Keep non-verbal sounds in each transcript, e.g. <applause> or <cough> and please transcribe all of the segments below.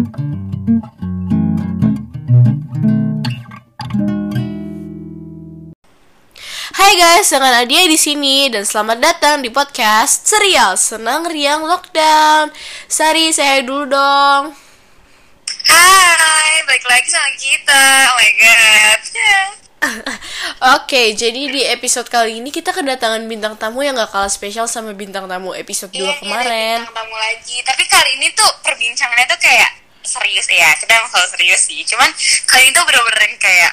Hai guys, dengan Adia di sini dan selamat datang di podcast Serial Senang Riang Lockdown. Sari, saya dulu dong. Hai, balik lagi sama kita. Oh my god. <laughs> Oke, jadi di episode kali ini kita kedatangan bintang tamu yang gak kalah spesial sama bintang tamu episode 2 Iya, kemarin. Kita tamu lagi. Tapi kali ini tuh perbincangannya tuh kayak serius ya. Kita emang selalu serius sih. Cuman kali ini tuh bener-bener kayak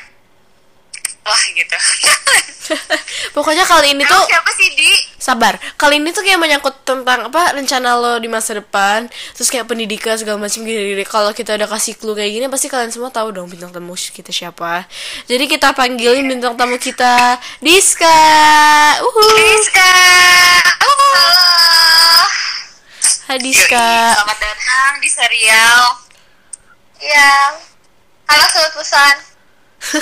wah gitu. <laughs> Pokoknya kali ini Emang tuh siapa sih di? sabar. Kali ini tuh kayak menyangkut tentang apa rencana lo di masa depan, terus kayak pendidikan segala macam gini. Kalau kita udah kasih clue kayak gini, pasti kalian semua tahu dong bintang tamu kita siapa. Jadi kita panggilin bintang tamu kita, <laughs> Diska. Uhu. Rizka. Halo. Hai Yoi, Diska. Selamat datang di serial. Iya. Halo sobat pesan. <laughs>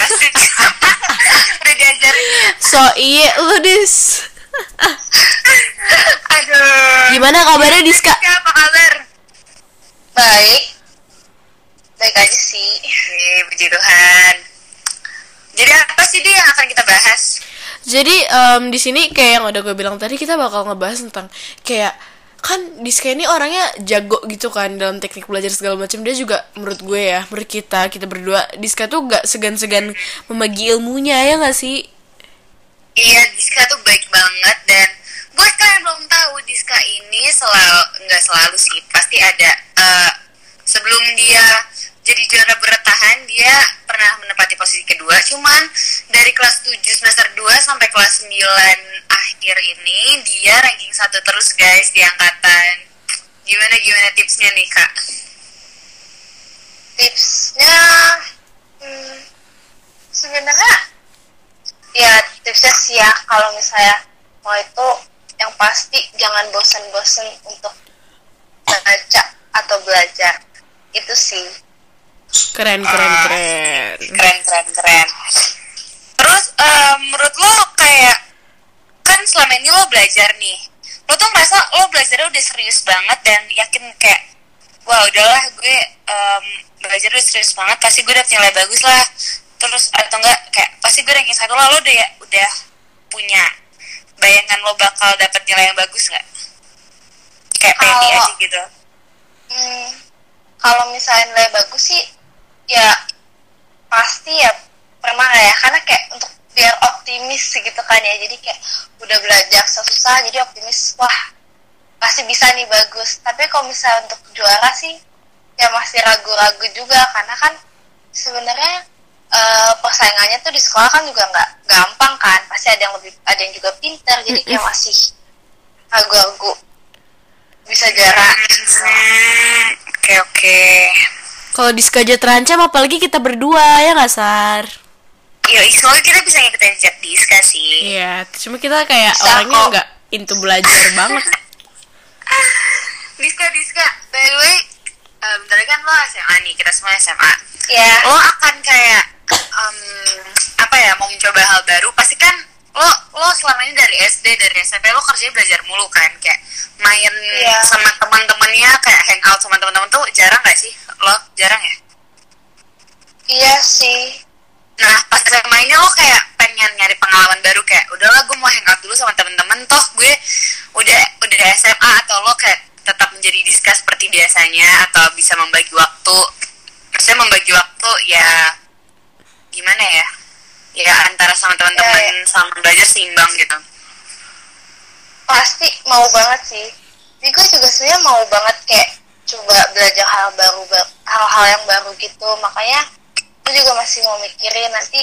Udah diajarin ya. So iya lu dis. Aduh. Gimana kabarnya Diska? Apa kabar? Baik. Baik aja sih. Eh, puji Tuhan. Jadi apa sih dia yang akan kita bahas? Jadi em, di sini kayak yang udah gue bilang tadi kita bakal ngebahas tentang kayak kan Diska ini orangnya jago gitu kan dalam teknik belajar segala macam. Dia juga menurut gue ya menurut kita kita berdua Diska tuh gak segan-segan membagi ilmunya ya gak sih? Iya, Diska tuh baik banget dan buat kalian belum tahu Diska ini selalu nggak selalu sih pasti ada eh, sebelum dia jadi juara bertahan dia pernah menempati posisi kedua cuman dari kelas 7 semester 2 sampai kelas 9 akhir ini dia ranking satu terus guys di angkatan gimana gimana tipsnya nih kak Tipsnya hmm, sebenarnya ya tipsnya sih ya kalau misalnya mau itu yang pasti jangan bosan-bosan untuk baca atau belajar. Itu sih. Keren keren keren. keren keren keren. Terus eh, menurut lo kayak kan selama ini lo belajar nih lo tuh merasa lo belajarnya udah serius banget dan yakin kayak wah udahlah gue em, belajar udah serius banget pasti gue dapet nilai bagus lah. Terus atau enggak kayak pasti gue ranking satu lah lo udah ya udah punya bayangan lo bakal dapet nilai yang bagus nggak? Kayak pede aja gitu. Hmm, kalau misalnya nilai bagus sih ya pasti ya pernah ya. Karena kayak untuk biar optimis gitu kan ya. Jadi kayak udah belajar susah jadi optimis wah pasti bisa nih bagus. Tapi kalau misalnya untuk juara sih ya masih ragu-ragu juga. Karena kan sebenarnya eh, persaingannya tuh di sekolah kan juga nggak gampang kan. Pasti ada yang lebih ada yang juga pinter. Jadi kayak masih ragu-ragu. Bisa juara. Hmm, oke oke kalau Diska aja terancam apalagi kita berdua ya gak Sar Iya, soalnya kita bisa ngikutin jejak Diska sih. Iya, cuma kita kayak Bisa orangnya kok. nggak into belajar <laughs> banget. Diska, Diska, by the way, bentar lagi kan lo SMA nih, kita semua SMA. ya Lo akan kayak, em, apa ya, mau mencoba hal baru, pasti kan lo lo selama ini dari SD, dari SMP, lo kerjanya belajar mulu kan, kayak main Iya. sama teman-temannya, kayak hangout sama teman-teman tuh jarang gak sih? Lo jarang ya? iya sih. Nah, pas SMA ini lo kayak pengen nyari pengalaman baru kayak udahlah gue mau hangout dulu sama temen-temen. Toh gue udah udah SMA atau lo kayak tetap menjadi diska seperti biasanya atau bisa membagi waktu? Maksudnya membagi waktu ya gimana ya? Ya antara sama teman-teman Ya, ya. sama belajar seimbang gitu. Pasti mau banget sih. Jadi gue juga sebenarnya mau banget kayak coba belajar hal baru ba- hal-hal yang baru gitu. Makanya gue juga masih mau mikirin nanti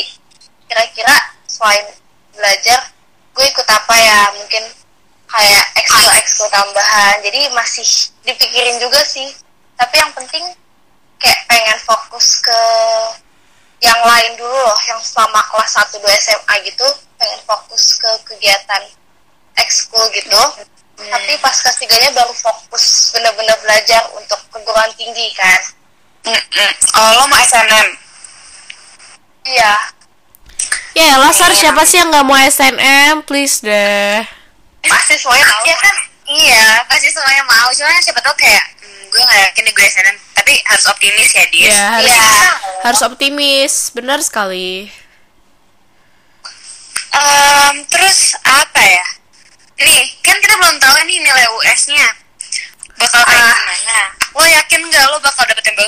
kira-kira selain belajar gue ikut apa ya? Mungkin kayak ekskul tambahan. Jadi masih dipikirin juga sih. Tapi yang penting kayak pengen fokus ke yang lain dulu loh yang selama kelas 1 2 SMA gitu pengen fokus ke kegiatan ekskul gitu tapi pas kelas tiganya baru fokus bener-bener belajar untuk perguruan tinggi kan? Mm-mm. oh lo mau SNM iya. Ya lah Sar, siapa sih yang nggak mau SNM? Please deh. pasti semuanya mau Iya kan? iya pasti semuanya mau. Cuman siapa tau kayak hmm, gue gak yakin nih gue SNM tapi harus optimis ya dia ya harus Iya. harus optimis. Benar sekali. Em, terus apa ya nih kan kita belum tahu nih nilai US-nya bakal kayak Ah. gimana lo yakin nggak lo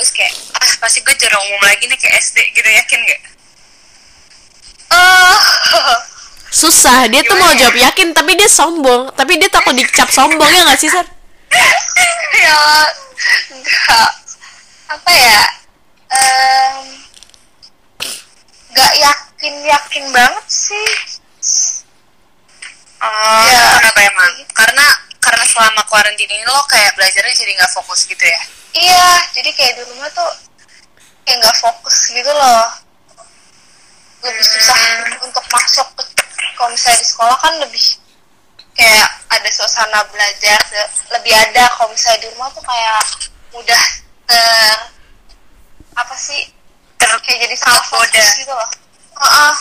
bagus kayak ah pasti gue juara umum lagi nih kayak SD gitu yakin nggak Oh, <laughs> susah dia tuh mau Gimana ya? jawab yakin tapi dia sombong tapi dia takut dicap sombong ya nggak sih Sar? <laughs> ya enggak apa ya em, nggak yakin yakin banget sih Oh, Ya. kenapa emang? Karena karena selama karantina ini lo kayak belajarnya jadi nggak fokus gitu ya? Iya jadi kayak di rumah tuh kayak nggak fokus gitu loh. Lebih susah untuk masuk ke kalau misalnya di sekolah kan lebih kayak ada suasana belajar lebih ada kalau misalnya di rumah tuh kayak mudah ter apa sih Ter kayak jadi salah fokus gitu loh. Heeh.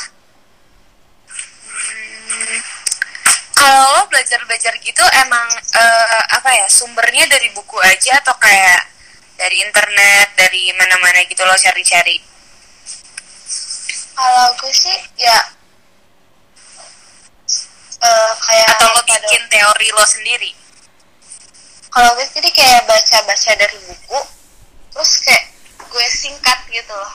Kalau lo belajar-belajar gitu emang eh, apa ya sumbernya dari buku aja atau kayak dari internet dari mana-mana gitu lo cari-cari? kalau gue sih ya eh, kayak Atau lo pada- bikin teori lo sendiri? kalau gue jadi kayak baca-baca dari buku terus kayak gue singkat gitu loh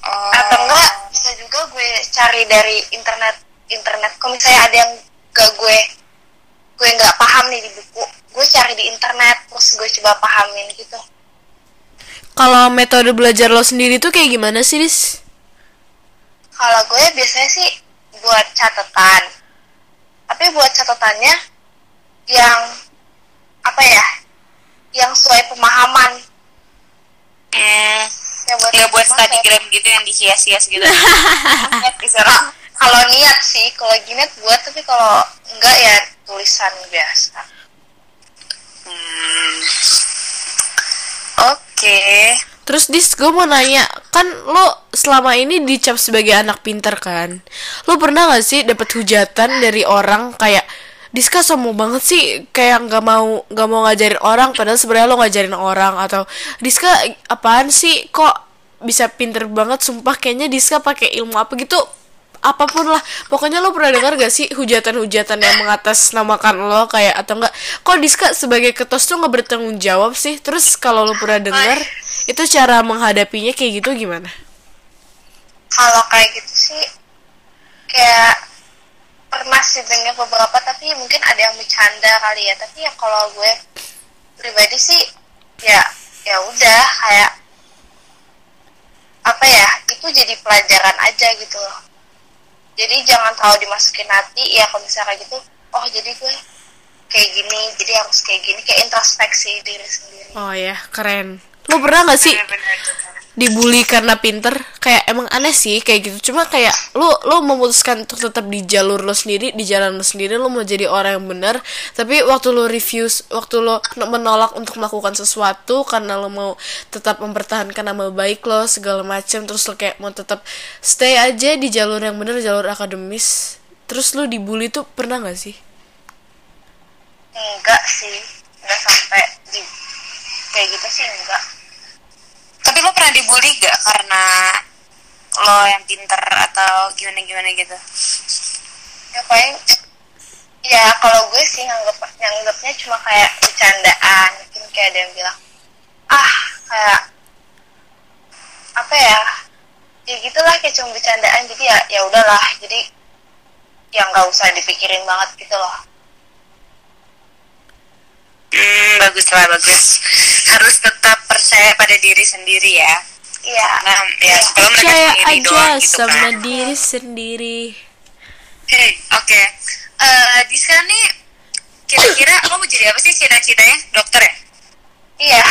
Oh. atau enggak bisa juga gue cari dari internet internet kalau misalnya ada yang gak gue gue nggak paham nih di buku. Gue cari di internet terus gue coba pahamin gitu. Kalau metode belajar lo sendiri tuh kayak gimana sih, Dis? kalau gue biasanya sih buat catatan. Tapi buat catatannya yang apa ya yang sesuai pemahaman. Hmm, ya buat nggak buat gitu yang dihias-hias gitu? <laughs> bisa kalau niat sih kalau niat buat tapi kalau enggak ya tulisan biasa Hmm. Oke. Terus Dis, gue mau nanya, kan lo selama ini dicap sebagai anak pinter kan? Lo pernah gak sih dapet hujatan dari orang kayak Diska sombong banget sih, kayak nggak mau nggak mau ngajarin orang, padahal sebenarnya lo ngajarin orang atau Diska apaan sih, kok bisa pinter banget, sumpah kayaknya Diska pakai ilmu apa gitu, apa pun lah, pokoknya lo pernah dengar gak sih hujatan-hujatan yang mengatasnamakan lo kayak atau enggak? Kok Diska sebagai ketos tuh nggak bertanggung jawab sih? Terus kalau lo pernah dengar, itu cara menghadapinya kayak gitu gimana? kalau kayak gitu sih kayak pernah sih dengar beberapa tapi mungkin ada yang bercanda kali ya tapi ya kalau gue pribadi sih ya ya udah kayak apa ya itu jadi pelajaran aja gitu loh jadi jangan terlalu dimasukin hati ya kalau misalnya gitu oh jadi gue kayak gini jadi harus kayak gini. Kayak introspeksi diri sendiri. Oh ya, keren. Lo pernah gak sih dibully karena pinter? Kayak emang aneh sih kayak gitu. Cuma kayak lo lo memutuskan untuk tetap di jalur lo sendiri, di jalan lo sendiri, lo mau jadi orang yang benar. Tapi waktu lo refuse, waktu lo menolak untuk melakukan sesuatu karena lo mau tetap mempertahankan nama baik lo segala macam, terus lo kayak mau tetap stay aja di jalur yang benar, jalur akademis. Terus lo dibully tuh pernah gak sih? enggak sih enggak sampai di kayak gitu sih enggak Tapi lo pernah dibully gak karena lo yang pinter atau gimana-gimana gitu? ya paling ya kalau gue sih nganggep nganggepnya cuma kayak bercandaan mungkin kayak ada yang bilang ah kayak apa ya ya gitulah kayak cuma bercandaan jadi ya ya udahlah jadi ya nggak usah dipikirin banget gitu loh Hmm, bagus lah, bagus. Harus tetap percaya pada diri sendiri ya. iya Nah, ya, kalau mereka Percaya sendiri aja doang gitu sama kan. diri sendiri. Hei, oke. Eh, di sana nih, kira-kira lo mau jadi apa sih cita-citanya? Dokter ya? iya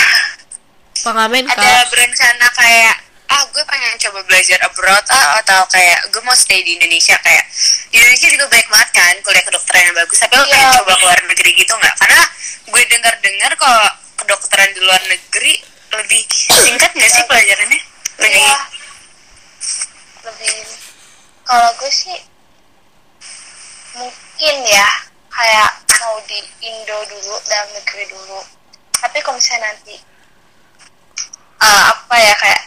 Pengamen Ada berencana kayak, ah gue pengen coba belajar abroad ah, atau kayak gue mau stay di Indonesia kayak di Indonesia juga baik banget kan kuliah kedokteran yang bagus tapi lo Iya. pengen coba ke luar negeri gitu nggak? Karena gue dengar-dengar kalau kedokteran di luar negeri lebih singkat nggak sih pelajarannya? Lebih iya. Lebih kalau gue sih mungkin ya kayak mau di Indo dulu dalam negeri dulu. Tapi kalau misalnya nanti eh, apa ya kayak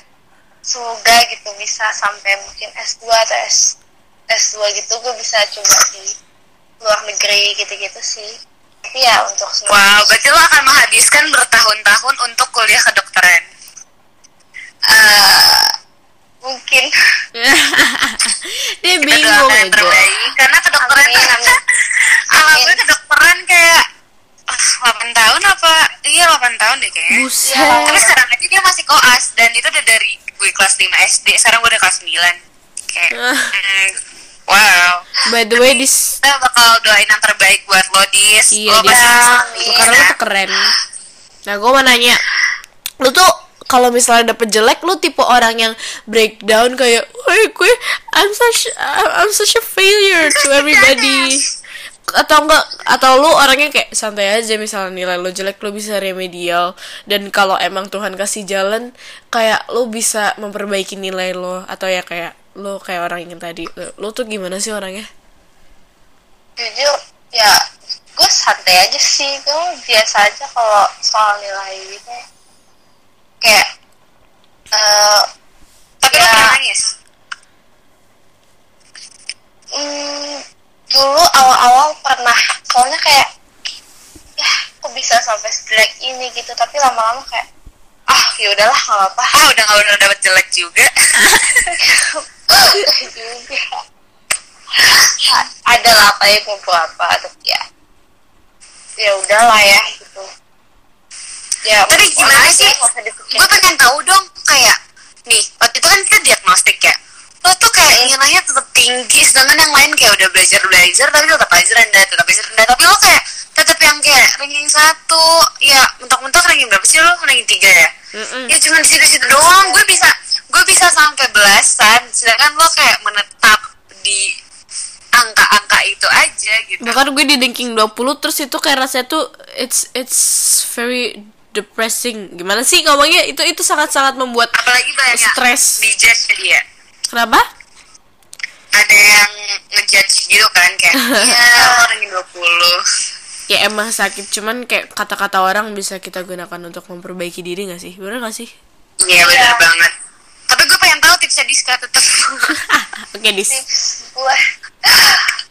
semoga gitu bisa sampai mungkin S2 atau S S2 gitu gue bisa coba di luar negeri gitu-gitu sih tapi ya untuk Wow, berarti lo akan menghabiskan bertahun-tahun untuk kuliah kedokteran. eh, mungkin <laughs> dia bingung yang terbaik. Karena kedokteran Amin, <laughs> amin. Kalau Amin. kedokteran kayak 8 tahun apa? Iya 8 tahun deh kayaknya. buset Tapi sekarang aja dia masih koas dan itu udah dari gue kelas 5 SD. Sekarang gue udah kelas 9. Kayak Ah. mm, wow. by the way this Kita bakal doain yang terbaik buat lo dis. Iya, lo Dis. pasti karena lu tuh keren nah gue mau nanya lu tuh kalau misalnya dapet jelek lu tipe orang yang breakdown kayak woi gue I'm such I'm such a failure to everybody <laughs> atau enggak atau lu orangnya kayak santai aja misalnya nilai lu jelek lu bisa remedial. Dan kalau emang Tuhan kasih jalan kayak lu bisa memperbaiki nilai lo atau ya kayak lu kayak orang yang tadi. Lu, lu tuh gimana sih orangnya? Jujur ya gue santai aja sih. Gue biasa aja kalau soal nilai gitu. Kayak eh Tapi lo Ya. pernah nangis? hmm, dulu awal-awal pernah soalnya kayak ya kok bisa sampai sejelek ini gitu tapi lama-lama kayak ah ya udahlah nggak apa-apa Ah udah gak udah dapet jelek juga. <laughs> juga ada lah apa ya kumpul apa tapi ya ya udahlah ya gitu ya Tapi gimana aja, sih? nggak. Gue pengen tahu dong kayak nih waktu itu kan kita diagnostik ya. Lo tuh kayak nilainya tetap tinggi, sedangkan yang lain kayak udah belajar belajar tapi tetap aja rendah, tetap aja rendah. Tapi lo kayak tetap yang kayak ranking satu, ya mentok-mentok ranking berapa sih lo? Ranking tiga ya? Mm-mm. Ya cuma di situ-situ doang. Gue bisa gue bisa sampai belasan, sedangkan lo kayak menetap di angka-angka itu aja gitu. bahkan gue di ranking 20 terus itu kayak rasanya tuh it's it's very depressing gimana sih ngomongnya itu itu sangat sangat membuat Apalagi banyak Stres. di judge dia. Kenapa ada yang ngejudge gitu kan kayak <laughs> iya orang yang 20 ya emang sakit. Cuman kayak kata-kata orang bisa kita gunakan untuk memperbaiki diri gak sih? Bener gak sih? Iya bener banget. Tapi gue pengen tahu tipsnya Diska tetap <laughs> oke dis. Tips gue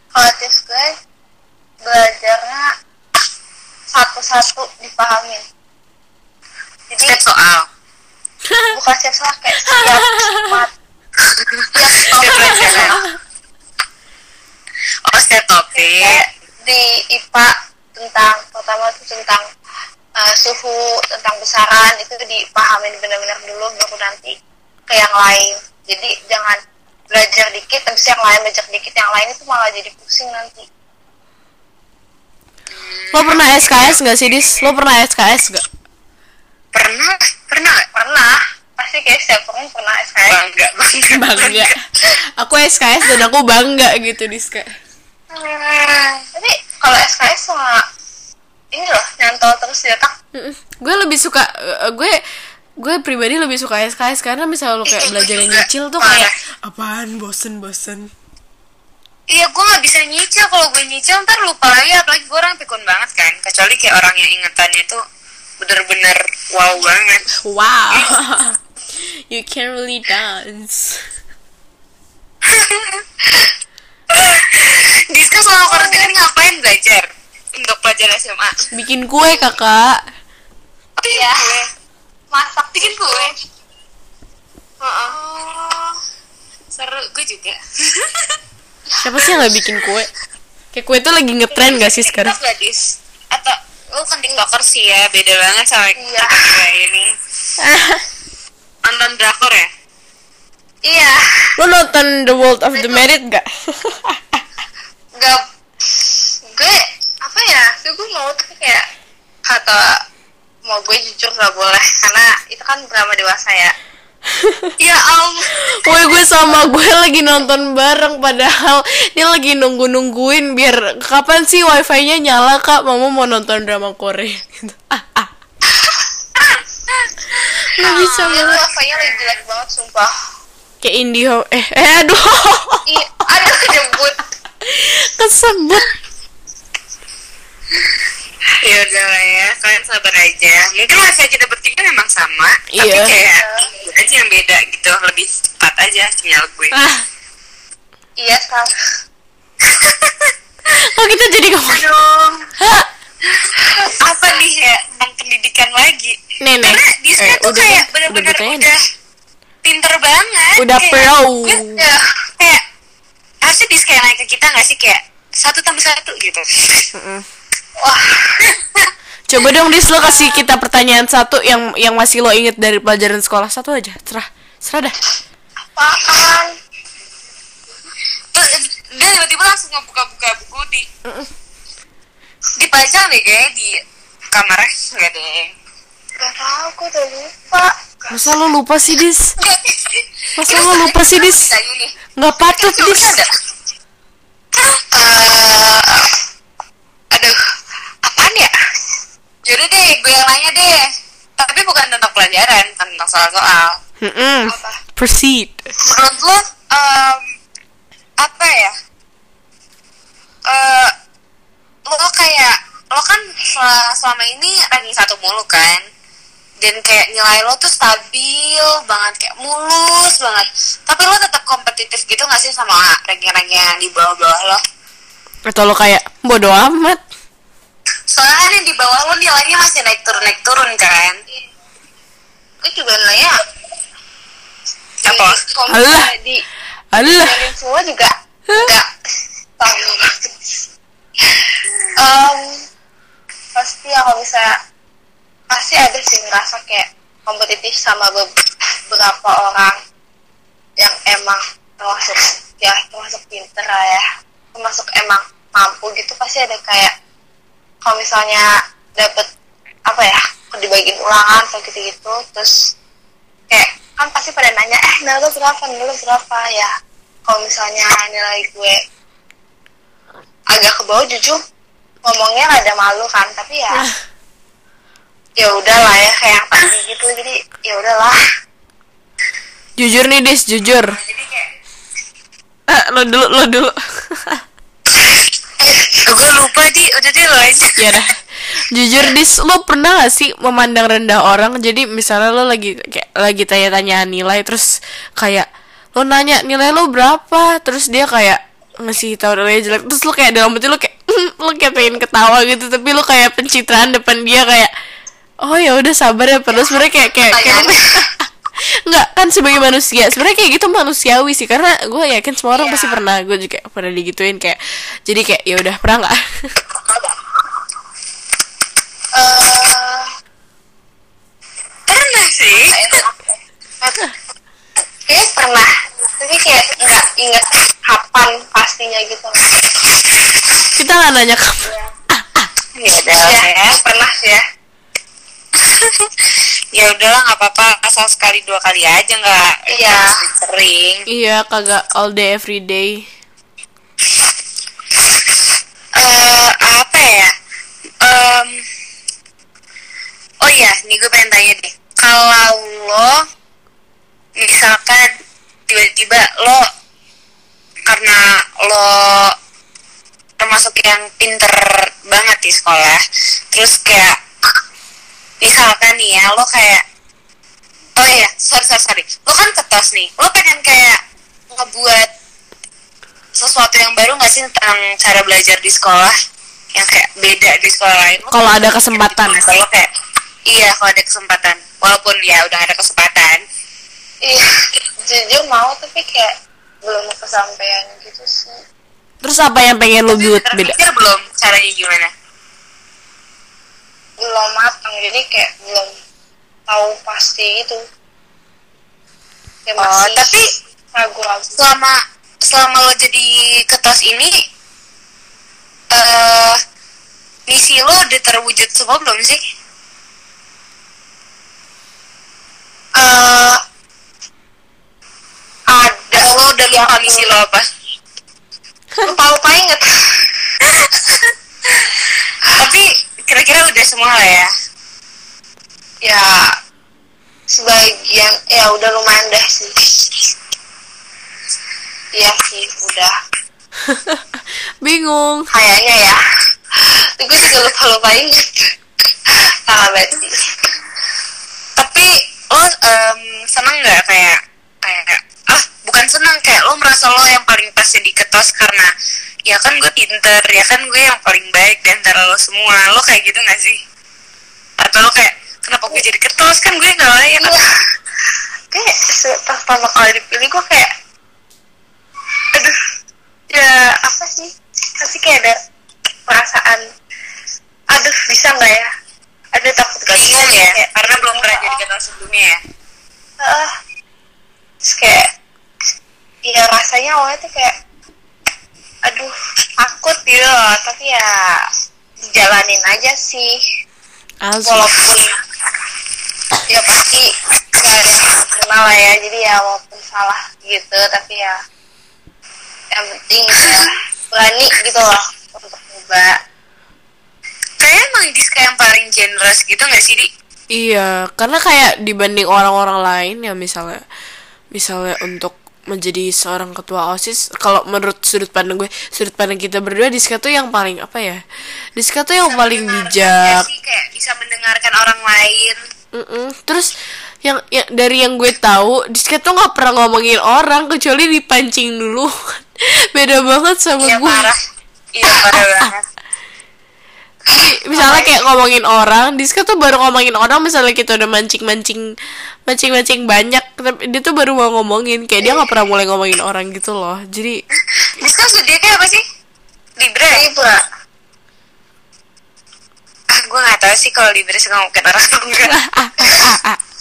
kalau tips gue belajarnya satu-satu dipahamin jadi setiap soal. Bukan setiap salah kayak <laughs> setiap mat pelajaran oh setiap topik di IPA tentang pertama itu tentang uh, suhu tentang besaran itu dipahamin benar-benar dulu baru nanti ke yang lain. Jadi jangan belajar dikit habis yang lain belajar dikit yang lain itu malah jadi pusing nanti. Lo pernah SKS gak sih dis? Lo pernah SKS gak pernah pernah pernah pasti kayak setiap orang pernah SKS bangga bangga bangga. aku SKS dan aku bangga gitu Diska Hmm, tapi kalau SKS sama ini loh nyantol terus di otak. Mm-mm. gue lebih suka eh, gue gue pribadi lebih suka SKS karena misalnya lo kayak belajar yang nyicil tuh Parah. kayak apaan bosen bosen. Iya gue gak bisa nyicil. Kalau gue nyicil ntar lupa lagi. Apalagi gue orang pikun banget kan. Kecuali kayak orang yang ingetannya itu bener-bener wow banget. Wow you can really dance. Diska selama quarantine ngapain belajar? Untuk pelajar SMA bikin kue kakak. Iya. masak bikin kue. Heeh. oh. Seru gue juga. Siapa sih yang gak bikin kue? Kayak kue tuh lagi ngetren gak sih sekarang? TikTok gak, Dis? atau lu kan tiktoker sih ya beda banget sama Iya. kita ini <laughs> nonton drakor ya? Iya. Lo nonton The World of the Merit gak gak gue apa ya? Tuh gue mau tuh kayak kata mau gue jujur gak boleh karena itu kan drama dewasa ya. <laughs> Ya ampun Woi gue sama gue lagi nonton bareng padahal dia lagi nunggu nungguin biar kapan sih wifi-nya nyala kak? Mama mau nonton drama Korea. <laughs> Gitu. ah, ah. Gak bisa Iya, banget. wifi-nya lagi jelek banget sumpah. Kayak Indihome eh eh aduh. Ih, ada kejebut kesebut. Ya udah lah ya kalian sabar aja. Mungkin wajah kita bertiga memang sama tapi Iya. kayak gue aja yang beda gitu lebih cepat aja sinyal gue. Ah. Iya sama kok kita jadi ngomong aduh. Apa nih ya tentang pendidikan lagi Nenek. karena di Eh, tuh udah kayak bener-bener udah udah, bertanya pinter banget Udah Kayak pro. ya, kayak harusnya di kayak naik ke kita nggak sih? Kayak satu tambah satu gitu. Wah. Coba dong dis lo kasih kita pertanyaan satu yang yang masih lo inget dari pelajaran sekolah. Satu aja serah. Serah dah. Apaan? Dia tiba-tiba langsung ngebuka-buka buku di dipajang deh kayak di kamar nggak deh gak tau aku udah lupa. Masa lo lupa sih dis? Masa lo lupa sih dis? Nggak patut dis. Eh, aduh. Apaan ya? Yaudah deh, gue yang nanya deh. Tapi bukan tentang pelajaran, tentang soal-soal. Apa? Proceed. Menurut lo, apa ya? Eh, lo kayak, lo kan sel- selama ini ranking satu mulu kan? Dan kayak nilai lo tuh stabil banget, kayak mulus banget. Tapi lo tetap kompetitif gitu gak sih sama ranking-ranking yang di bawah-bawah lo? atau lo kayak bodo amat Soalnya kan yang di bawah lo nilainya masih naik turun naik turun kan? gue juga nanya Apa? misalnya di dari semua juga enggak sama <laughs> Em, pasti ya kalau misalnya pasti ada sih ngerasa kayak kompetitif sama be- beberapa orang yang emang termasuk ya termasuk pinter lah ya. Termasuk emang mampu gitu pasti ada kayak kalau misalnya dapet apa ya dibagiin ulangan atau gitu-gitu terus kayak kan pasti pada nanya eh nilai lu berapa? Nilai lu berapa? Ya kalau misalnya nilai gue agak ke bawah jujur ngomongnya ada malu kan tapi ya Ah. Ya udahlah ya kayak yang tadi gitu jadi ya udahlah. Jujur nih dis jujur. Kayak ah, lo dulu lo dulu. Gue lupa di? Udah deh lo aja. Ya dah jujur dis lo pernah gak sih memandang rendah orang? Jadi misalnya lo lagi kayak lagi tanya-tanya nilai terus kayak lo nanya nilai lo berapa? Terus dia kayak ngasih tahu nilai jelek. Terus lo kayak dalam hati lo kayak <laughs> lo kayak pengen ketawa gitu tapi lo kayak pencitraan depan dia kayak oh ya udah sabar ya perlu. Sebenarnya kayak kayak, kayak <laughs> nggak kan sebagai manusia. Sebenarnya kayak gitu manusiawi sih karena gue yakin semua orang Iya. pasti pernah. Gue juga pernah digituin kayak jadi kayak ya udah pernah nggak? <laughs> Eh pernah sih. Kayak pernah. Tapi kayak nggak inget kapan pastinya gitu. Kita nggak nanya kamu ya udah ya. pernah sih ya <laughs> ya udahlah nggak apa-apa asal sekali dua kali aja nggak Iya. sering Iya kagak all day every day. eh apa ya Em, oh iya nih gue pengen tanya deh kalau lo misalkan tiba-tiba lo karena lo termasuk yang pinter banget di sekolah terus kayak misalkan nih ya lo kayak oh iya sorry sorry sorry. Lo kan ketos nih lo pengen kayak ngebuat sesuatu yang baru nggak sih tentang cara belajar di sekolah? Yang kayak beda di sekolah lain? Kalau ada gitu kesempatan. kalau kayak iya kalau ada kesempatan. Walaupun ya udah ada kesempatan. Iya jujur mau tapi kayak belum kesampaian gitu sih. Terus apa yang pengen lo buat? beda? belum caranya gimana belum matang jadi kayak belum tahu pasti itu ya Oh, masih tapi ragu-ragu selama selama lo jadi ketos ini eh misi lo udah terwujud semua belum sih? Eh, ada lo udah lupa misi lo apa? lupa-lupa inget <laughs> Tapi kira-kira udah semua lah ya. ya sebagian ya udah lumayan deh sih. Iya sih udah. <laughs> Bingung. kayaknya ya. Gue juga lupa lupa inget salah berarti Tapi kayak kayak ah bukan senang kayak lo merasa lo yang paling pas jadi ketos karena ya kan gue pinter ya kan gue yang paling baik di antara lo semua. Lo kayak gitu gak sih? Atau lo kayak kenapa gue jadi ketos? Kan gue nggak layak Iya. kayak pertama kali dipilih gue kayak aduh ya apa sih? Pasti kayak ada perasaan aduh bisa nggak ya? Ada takut gak bisa bingung ya kayak karena belum pernah jadi ketos sebelumnya ya? Ah terus kayak ya rasanya awalnya tuh kayak aduh takut gitu loh tapi ya jalanin aja sih. Asli. walaupun ya pasti gak ada yang sempurna lah ya jadi ya walaupun salah gitu tapi ya yang penting ya berani gitu loh untuk coba kayaknya emang Diska yang paling generous gitu gak sih di? Iya, karena kayak dibanding orang-orang lain ya misalnya misalnya untuk menjadi seorang ketua OSIS kalau menurut sudut pandang gue, sudut pandang kita berdua Diska tuh yang paling apa ya? Diska tuh yang paling bijak. gak sih kayak bisa mendengarkan orang lain Mm-mm. Terus yang, yang dari yang gue tahu Diska tuh nggak pernah ngomongin orang kecuali dipancing dulu. <laughs> Beda banget sama iya gue. parah iya parah <laughs> banget Jadi, misalnya kayak ngomongin orang, Diska tuh baru ngomongin orang misalnya kita udah mancing-mancing mancing-mancing banyak, tapi dia tuh baru mau ngomongin kayak dia nggak pernah mulai ngomongin orang gitu loh. Jadi Diska zodiaknya apa sih? Libra ya? Libra ah gue gak tahu sih kalau Libra suka ngomongin orang atau enggak. <laughs>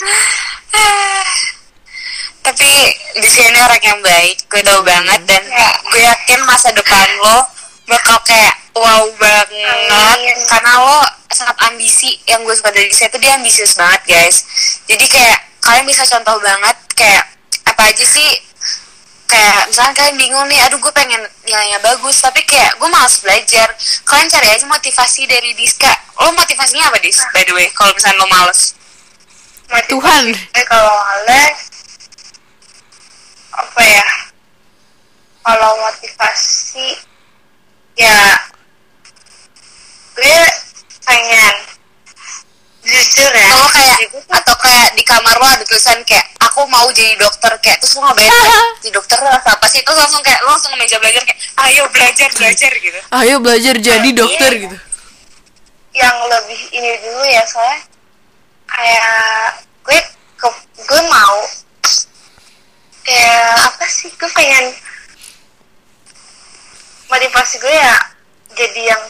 <sighs> Tapi di sini orang yang baik gue tahu banget dan gue yakin masa depan lo bakal kayak wow banget. Amin. karena lo sangat ambisi. Yang gue suka dari saya tuh dia ambisius banget guys. Jadi kayak kalian bisa contoh banget kayak apa aja sih? Kayak misalnya kalian bingung nih aduh gue pengen nilainya bagus tapi kayak gue malas belajar. Kalian cari aja motivasi dari Diska. Lo motivasinya apa Dis? By the way kalau misalnya lo males. Motivasi Tuhan. gue kalau males apa ya? Kalau motivasi ya gue pengen jujur ya atau kayak tuh atau kayak di kamar lo ada tulisan kayak aku mau jadi dokter kayak terus lo kayak, <laughs> jadi dokter lo apa sih terus langsung kayak lo langsung meja belajar kayak ayo belajar belajar gitu ayo belajar jadi Iya. dokter gitu. yang lebih ini dulu ya soalnya kayak gue ke, gue mau kayak apa sih gue pengen motivasi gue ya jadi yang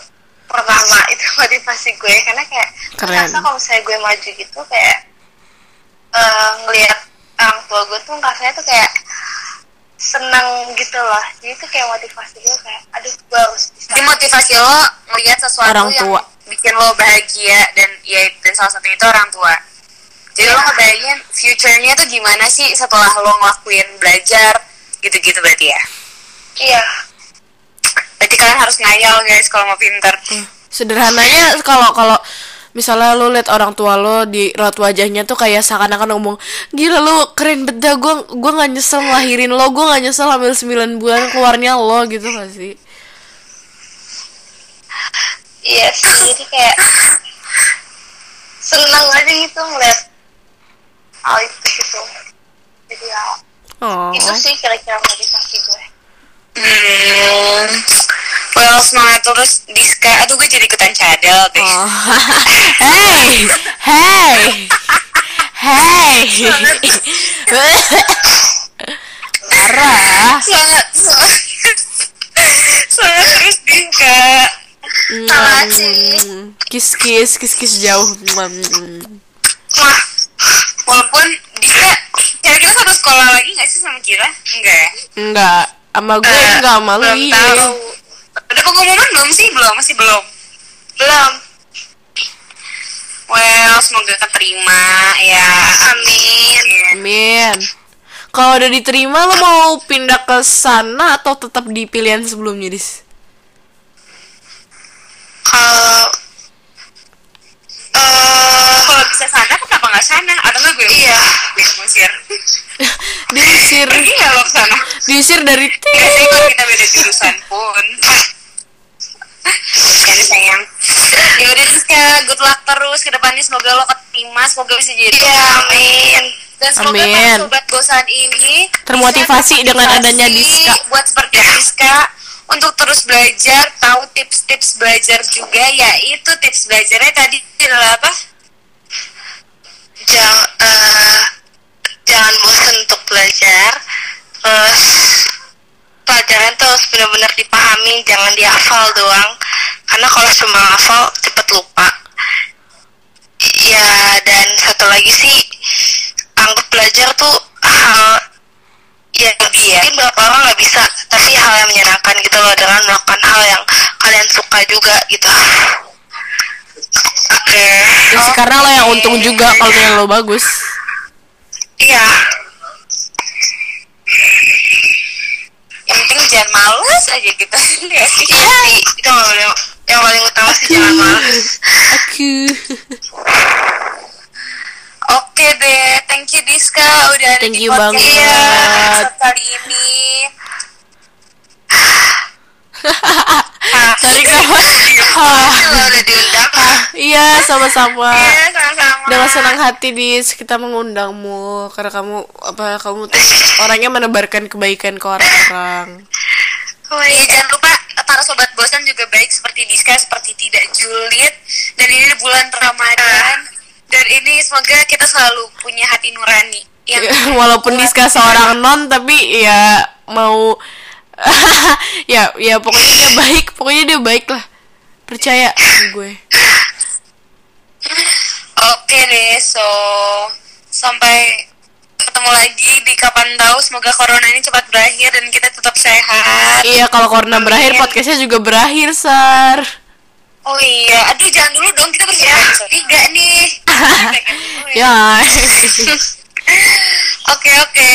pertama <laughs> itu motivasi gue karena kayak Keren. kalau misalnya gue maju gitu kayak eh ngelihat orang tua gue tuh rasanya tuh kayak seneng gitu loh jadi tuh kayak motivasi gue kayak aduh gue harus bisa jadi motivasi lo ngelihat sesuatu Orang yang tua. bikin lo bahagia dan ya dan salah satunya itu orang tua jadi lo Iya. ngebayangin future-nya tuh gimana sih setelah lo ngelakuin belajar gitu-gitu berarti ya iya kalian harus ngayal guys kalau mau pinter Sederhananya kalau kalau misalnya lu lihat orang tua lo di raut wajahnya tuh kayak seakan-akan ngomong gila lu keren beda gue gue nggak nyesel ngelahirin lo gue nggak nyesel hamil 9 bulan keluarnya lo gitu gak sih Iya sih, jadi kayak seneng aja gitu ngeliat hal itu gitu. Jadi ya, oh itu sih kira-kira motivasi gue. Hmm. Well, semangat terus Diska. Aduh, gue jadi ikutan cadel deh. Oh. <laughs> hey, hey, hey. Parah. Semangat, semangat. terus Diska. Mm, Kiss kiss kiss kiss jauh. Mm. Walaupun Diska, kira-kira satu sekolah lagi gak sih sama Kira? Enggak ya? Enggak, sama gue Eh, enggak sama lu. belum iya. tahu. Ada pengumuman belum sih? Belum, masih belum. Belum. Well, semoga keterima ya. Amin. Amin. Kalau udah diterima lo mau pindah ke sana atau tetap di pilihan sebelumnya, Dis? Kalau eh Kalau bisa sana, kenapa nggak sana? Atau nggak gue Iya. gue ngusir? <laughs> Diusir, Pergi nggak lo ke sana? diusir dari Gak sih kalau kita beda jurusan pun Kan sayang Ya udah terus ya good luck terus ke depannya semoga lo keterima semoga bisa jadi Iya, amin. dan semoga Amin. sobat bosan ini Termotivasi bisa dengan adanya Diska. buat seperti Diska untuk terus belajar tahu tips-tips belajar juga yaitu tips belajarnya tadi adalah apa Jangan eh, jangan bosan untuk belajar. Terus pelajaran tuh harus benar-benar dipahami, jangan dihafal doang. Karena kalau cuma hafal cepet lupa. Ya dan satu lagi sih anggap belajar tuh hal yang mungkin beberapa orang nggak bisa, tapi hal yang menyenangkan gitu loh dengan melakukan hal yang kalian suka juga gitu. Oke. Ya sih, karena lo yang untung juga kalau nilai lo bagus. Iya. yang penting jangan males aja kita <laughs> ya sih Iya sih, itu yang paling, yang paling utama sih jangan malas. Aku. Oke deh, thank you Diska udah ada Thank di you podcast banget. episode kali ini. <laughs> Sorry kenapa? Ah, udah diundang, iya sama-sama. Iya, sama-sama. Dengan senang hati dis kita mengundangmu karena kamu apa kamu tuh orangnya menebarkan kebaikan ke orang-orang. oh iya. jangan lupa para sobat bosan juga baik seperti Diska, seperti tidak julid. Dan ini bulan Ramadan. Dan ini semoga kita selalu punya hati nurani. Yang Ya, <laughs> Walaupun Diska seorang non tapi ya mau <laughs> ya ya pokoknya dia baik, pokoknya dia baik lah. Percaya gue. <laughs> Oke deh, so sampai ketemu lagi di kapan tahu. Semoga corona ini cepat berakhir dan kita tetap sehat. Iya kalau corona berakhir podcastnya juga berakhir sar. Oh iya, aduh jangan dulu dong kita bersiap episode tiga nih. <laughs> Ya. <laughs> Oke oke,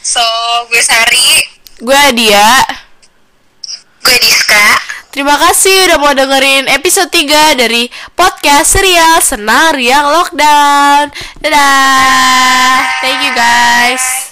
so gue Sari. gue Adia. Gue Diska. Terima kasih udah mau dengerin episode 3 dari podcast serial Senang Riang Lockdown. Dadah. Thank you guys.